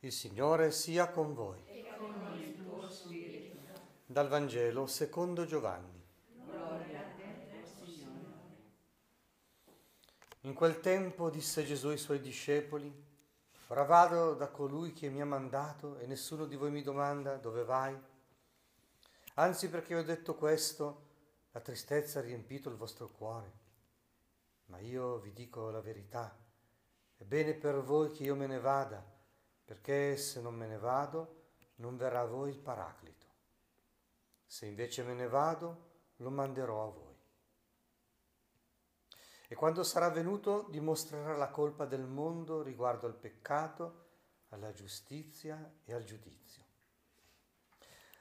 Il Signore sia con voi. Dal Vangelo secondo Giovanni. Gloria a te, o Signore. In quel tempo disse Gesù ai suoi discepoli, Ora vado da colui che mi ha mandato e nessuno di voi mi domanda dove vai. Anzi perché ho detto questo, la tristezza ha riempito il vostro cuore. Ma io vi dico la verità, è bene per voi che io me ne vada, perché se non me ne vado non verrà a voi il Paraclito. Se invece me ne vado, lo manderò a voi. E quando sarà venuto dimostrerà la colpa del mondo riguardo al peccato, alla giustizia e al giudizio.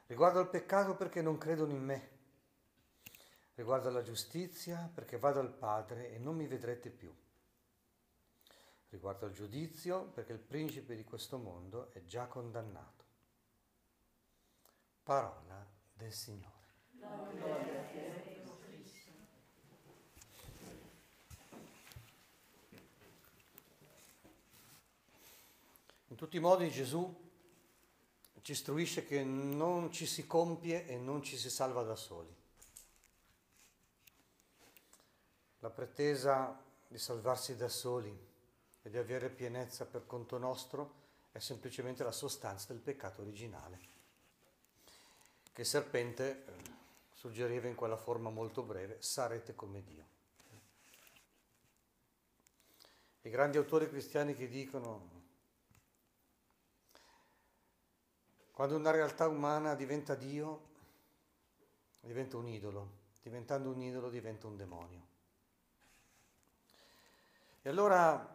Riguardo al peccato perché non credono in me. Riguardo alla giustizia perché vado al Padre e non mi vedrete più. Riguardo al giudizio perché il principe di questo mondo è già condannato. Parola del Signore. In tutti i modi Gesù ci istruisce che non ci si compie e non ci si salva da soli. La pretesa di salvarsi da soli e di avere pienezza per conto nostro è semplicemente la sostanza del peccato originale, che il serpente eh, suggeriva in quella forma molto breve, sarete come Dio. I grandi autori cristiani che dicono Quando una realtà umana diventa Dio, diventa un idolo, diventando un idolo diventa un demonio. E allora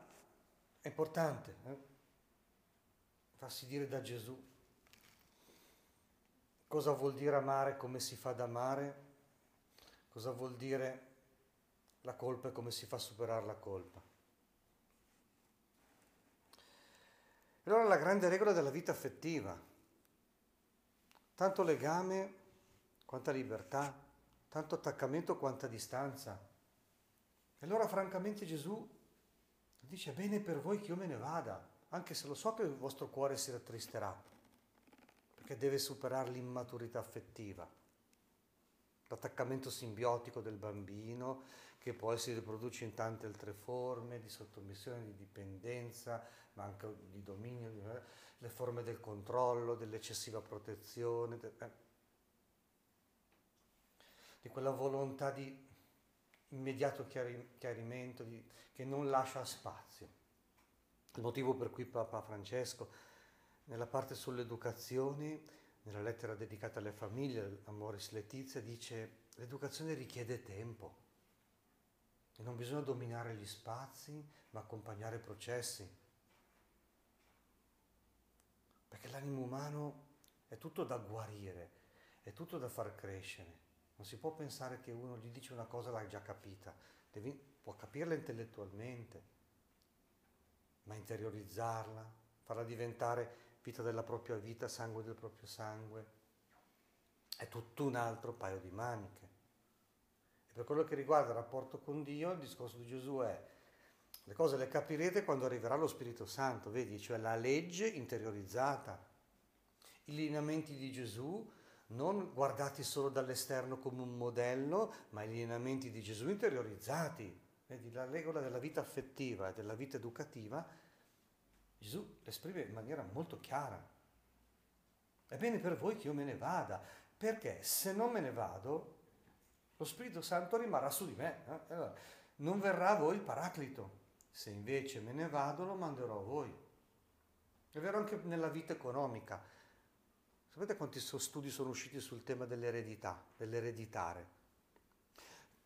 è importante eh, farsi dire da Gesù cosa vuol dire amare, come si fa ad amare, cosa vuol dire la colpa e come si fa a superare la colpa. Allora la grande regola della vita affettiva, tanto legame quanta libertà, tanto attaccamento quanta distanza. E allora francamente Gesù dice, bene per voi che io me ne vada, anche se lo so che il vostro cuore si rattristerà, perché deve superare l'immaturità affettiva, l'attaccamento simbiotico del bambino, che poi si riproduce in tante altre forme di sottomissione, di dipendenza, ma anche di dominio, le forme del controllo, dell'eccessiva protezione, eh, di quella volontà di immediato chiari, chiarimento di, che non lascia spazio. Il motivo per cui Papa Francesco, nella parte sull'educazione, nella lettera dedicata alle famiglie, Amoris Letizia, dice l'educazione richiede tempo e non bisogna dominare gli spazi, ma accompagnare i processi. Perché l'animo umano è tutto da guarire, è tutto da far crescere. Non si può pensare che uno gli dice una cosa l'ha già capita, Devi, può capirla intellettualmente, ma interiorizzarla, farla diventare vita della propria vita, sangue del proprio sangue, è tutto un altro paio di maniche. E per quello che riguarda il rapporto con Dio, il discorso di Gesù è le cose le capirete quando arriverà lo Spirito Santo, vedi, cioè la legge interiorizzata. I lineamenti di Gesù non guardati solo dall'esterno come un modello, ma i lineamenti di Gesù interiorizzati. Vedi, la regola della vita affettiva e della vita educativa, Gesù l'esprime in maniera molto chiara. È bene per voi che io me ne vada, perché se non me ne vado, lo Spirito Santo rimarrà su di me. Eh? Allora, non verrà a voi il Paraclito. Se invece me ne vado, lo manderò a voi. È vero anche nella vita economica. Sapete quanti studi sono usciti sul tema dell'eredità, dell'ereditare?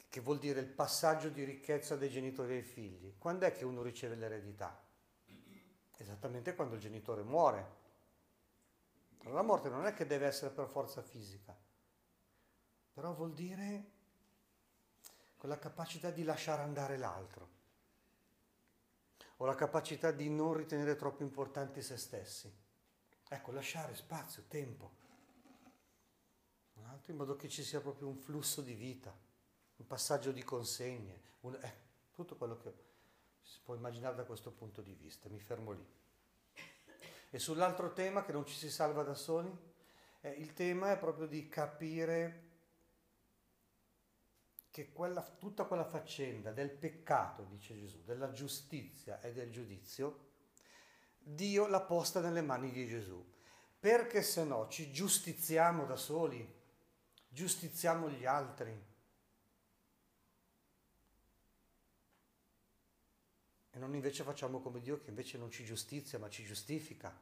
Che vuol dire il passaggio di ricchezza dai genitori ai figli. Quando è che uno riceve l'eredità? Esattamente quando il genitore muore. La morte non è che deve essere per forza fisica, però vuol dire quella capacità di lasciare andare l'altro o la capacità di non ritenere troppo importanti se stessi. Ecco, lasciare spazio, tempo, in modo che ci sia proprio un flusso di vita, un passaggio di consegne, un, eh, tutto quello che si può immaginare da questo punto di vista. Mi fermo lì. E sull'altro tema che non ci si salva da soli, eh, il tema è proprio di capire che quella, tutta quella faccenda del peccato, dice Gesù, della giustizia e del giudizio, Dio l'ha posta nelle mani di Gesù. Perché se no ci giustiziamo da soli, giustiziamo gli altri. E non invece facciamo come Dio che invece non ci giustizia ma ci giustifica.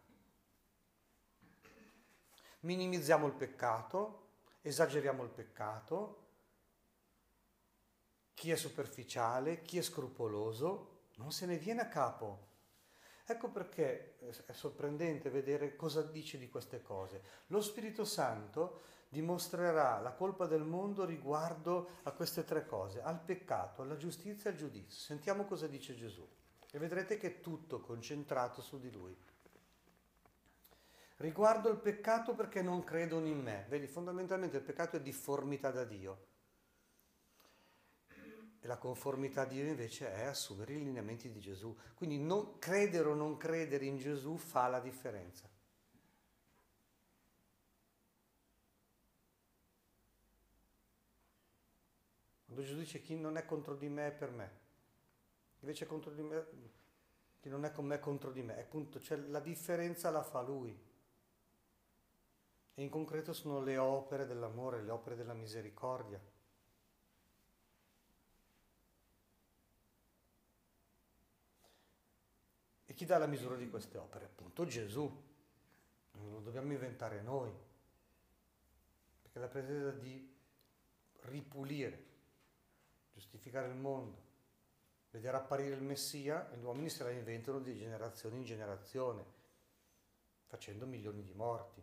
Minimizziamo il peccato, esageriamo il peccato, chi è superficiale, chi è scrupoloso, non se ne viene a capo. Ecco perché è sorprendente vedere cosa dice di queste cose. Lo Spirito Santo dimostrerà la colpa del mondo riguardo a queste tre cose, al peccato, alla giustizia e al giudizio. Sentiamo cosa dice Gesù e vedrete che è tutto concentrato su di lui. Riguardo il peccato perché non credono in me. Vedi, fondamentalmente il peccato è difformità da Dio. E la conformità a Dio invece è assumere i lineamenti di Gesù. Quindi non, credere o non credere in Gesù fa la differenza. Quando Gesù dice chi non è contro di me è per me, invece contro di me, chi non è con me è contro di me, appunto, cioè la differenza la fa lui. E in concreto sono le opere dell'amore, le opere della misericordia. E chi dà la misura di queste opere? Appunto Gesù. Non lo dobbiamo inventare noi. Perché la pretesa di ripulire, giustificare il mondo, vedere apparire il Messia, gli uomini se la inventano di generazione in generazione, facendo milioni di morti.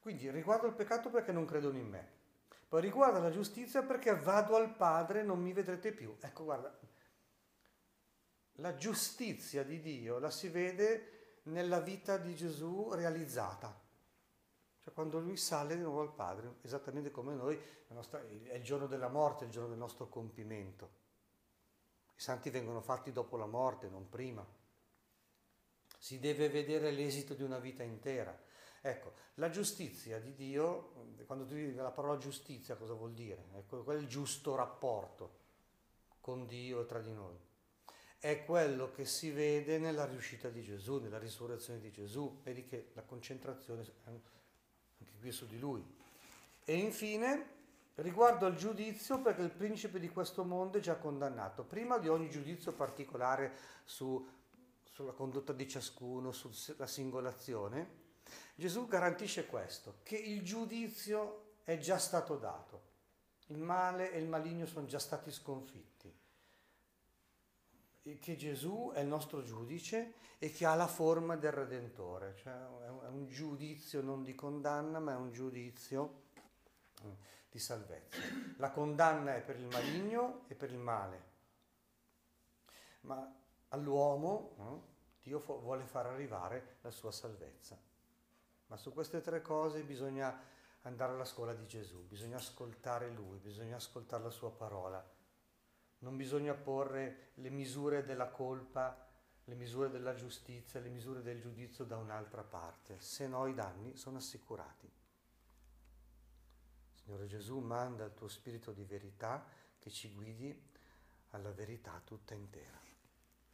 Quindi riguardo il peccato perché non credono in me. Poi riguarda la giustizia perché vado al Padre e non mi vedrete più. Ecco, guarda, la giustizia di Dio la si vede nella vita di Gesù realizzata. Cioè quando lui sale di nuovo al Padre, esattamente come noi, è il giorno della morte, il giorno del nostro compimento. I santi vengono fatti dopo la morte, non prima. Si deve vedere l'esito di una vita intera. Ecco, la giustizia di Dio, quando tu dici la parola giustizia cosa vuol dire? Ecco, quel giusto rapporto con Dio e tra di noi è quello che si vede nella riuscita di Gesù, nella risurrezione di Gesù. Vedi che la concentrazione è anche qui su di lui. E infine, riguardo al giudizio, perché il principe di questo mondo è già condannato. Prima di ogni giudizio particolare su, sulla condotta di ciascuno, sulla singolazione, Gesù garantisce questo, che il giudizio è già stato dato. Il male e il maligno sono già stati sconfitti che Gesù è il nostro giudice e che ha la forma del Redentore, cioè è un giudizio non di condanna, ma è un giudizio mm, di salvezza. La condanna è per il maligno e per il male, ma all'uomo no, Dio vuole far arrivare la sua salvezza. Ma su queste tre cose bisogna andare alla scuola di Gesù, bisogna ascoltare Lui, bisogna ascoltare la sua parola non bisogna porre le misure della colpa, le misure della giustizia, le misure del giudizio da un'altra parte, se no i danni sono assicurati. Signore Gesù, manda il tuo spirito di verità che ci guidi alla verità tutta intera.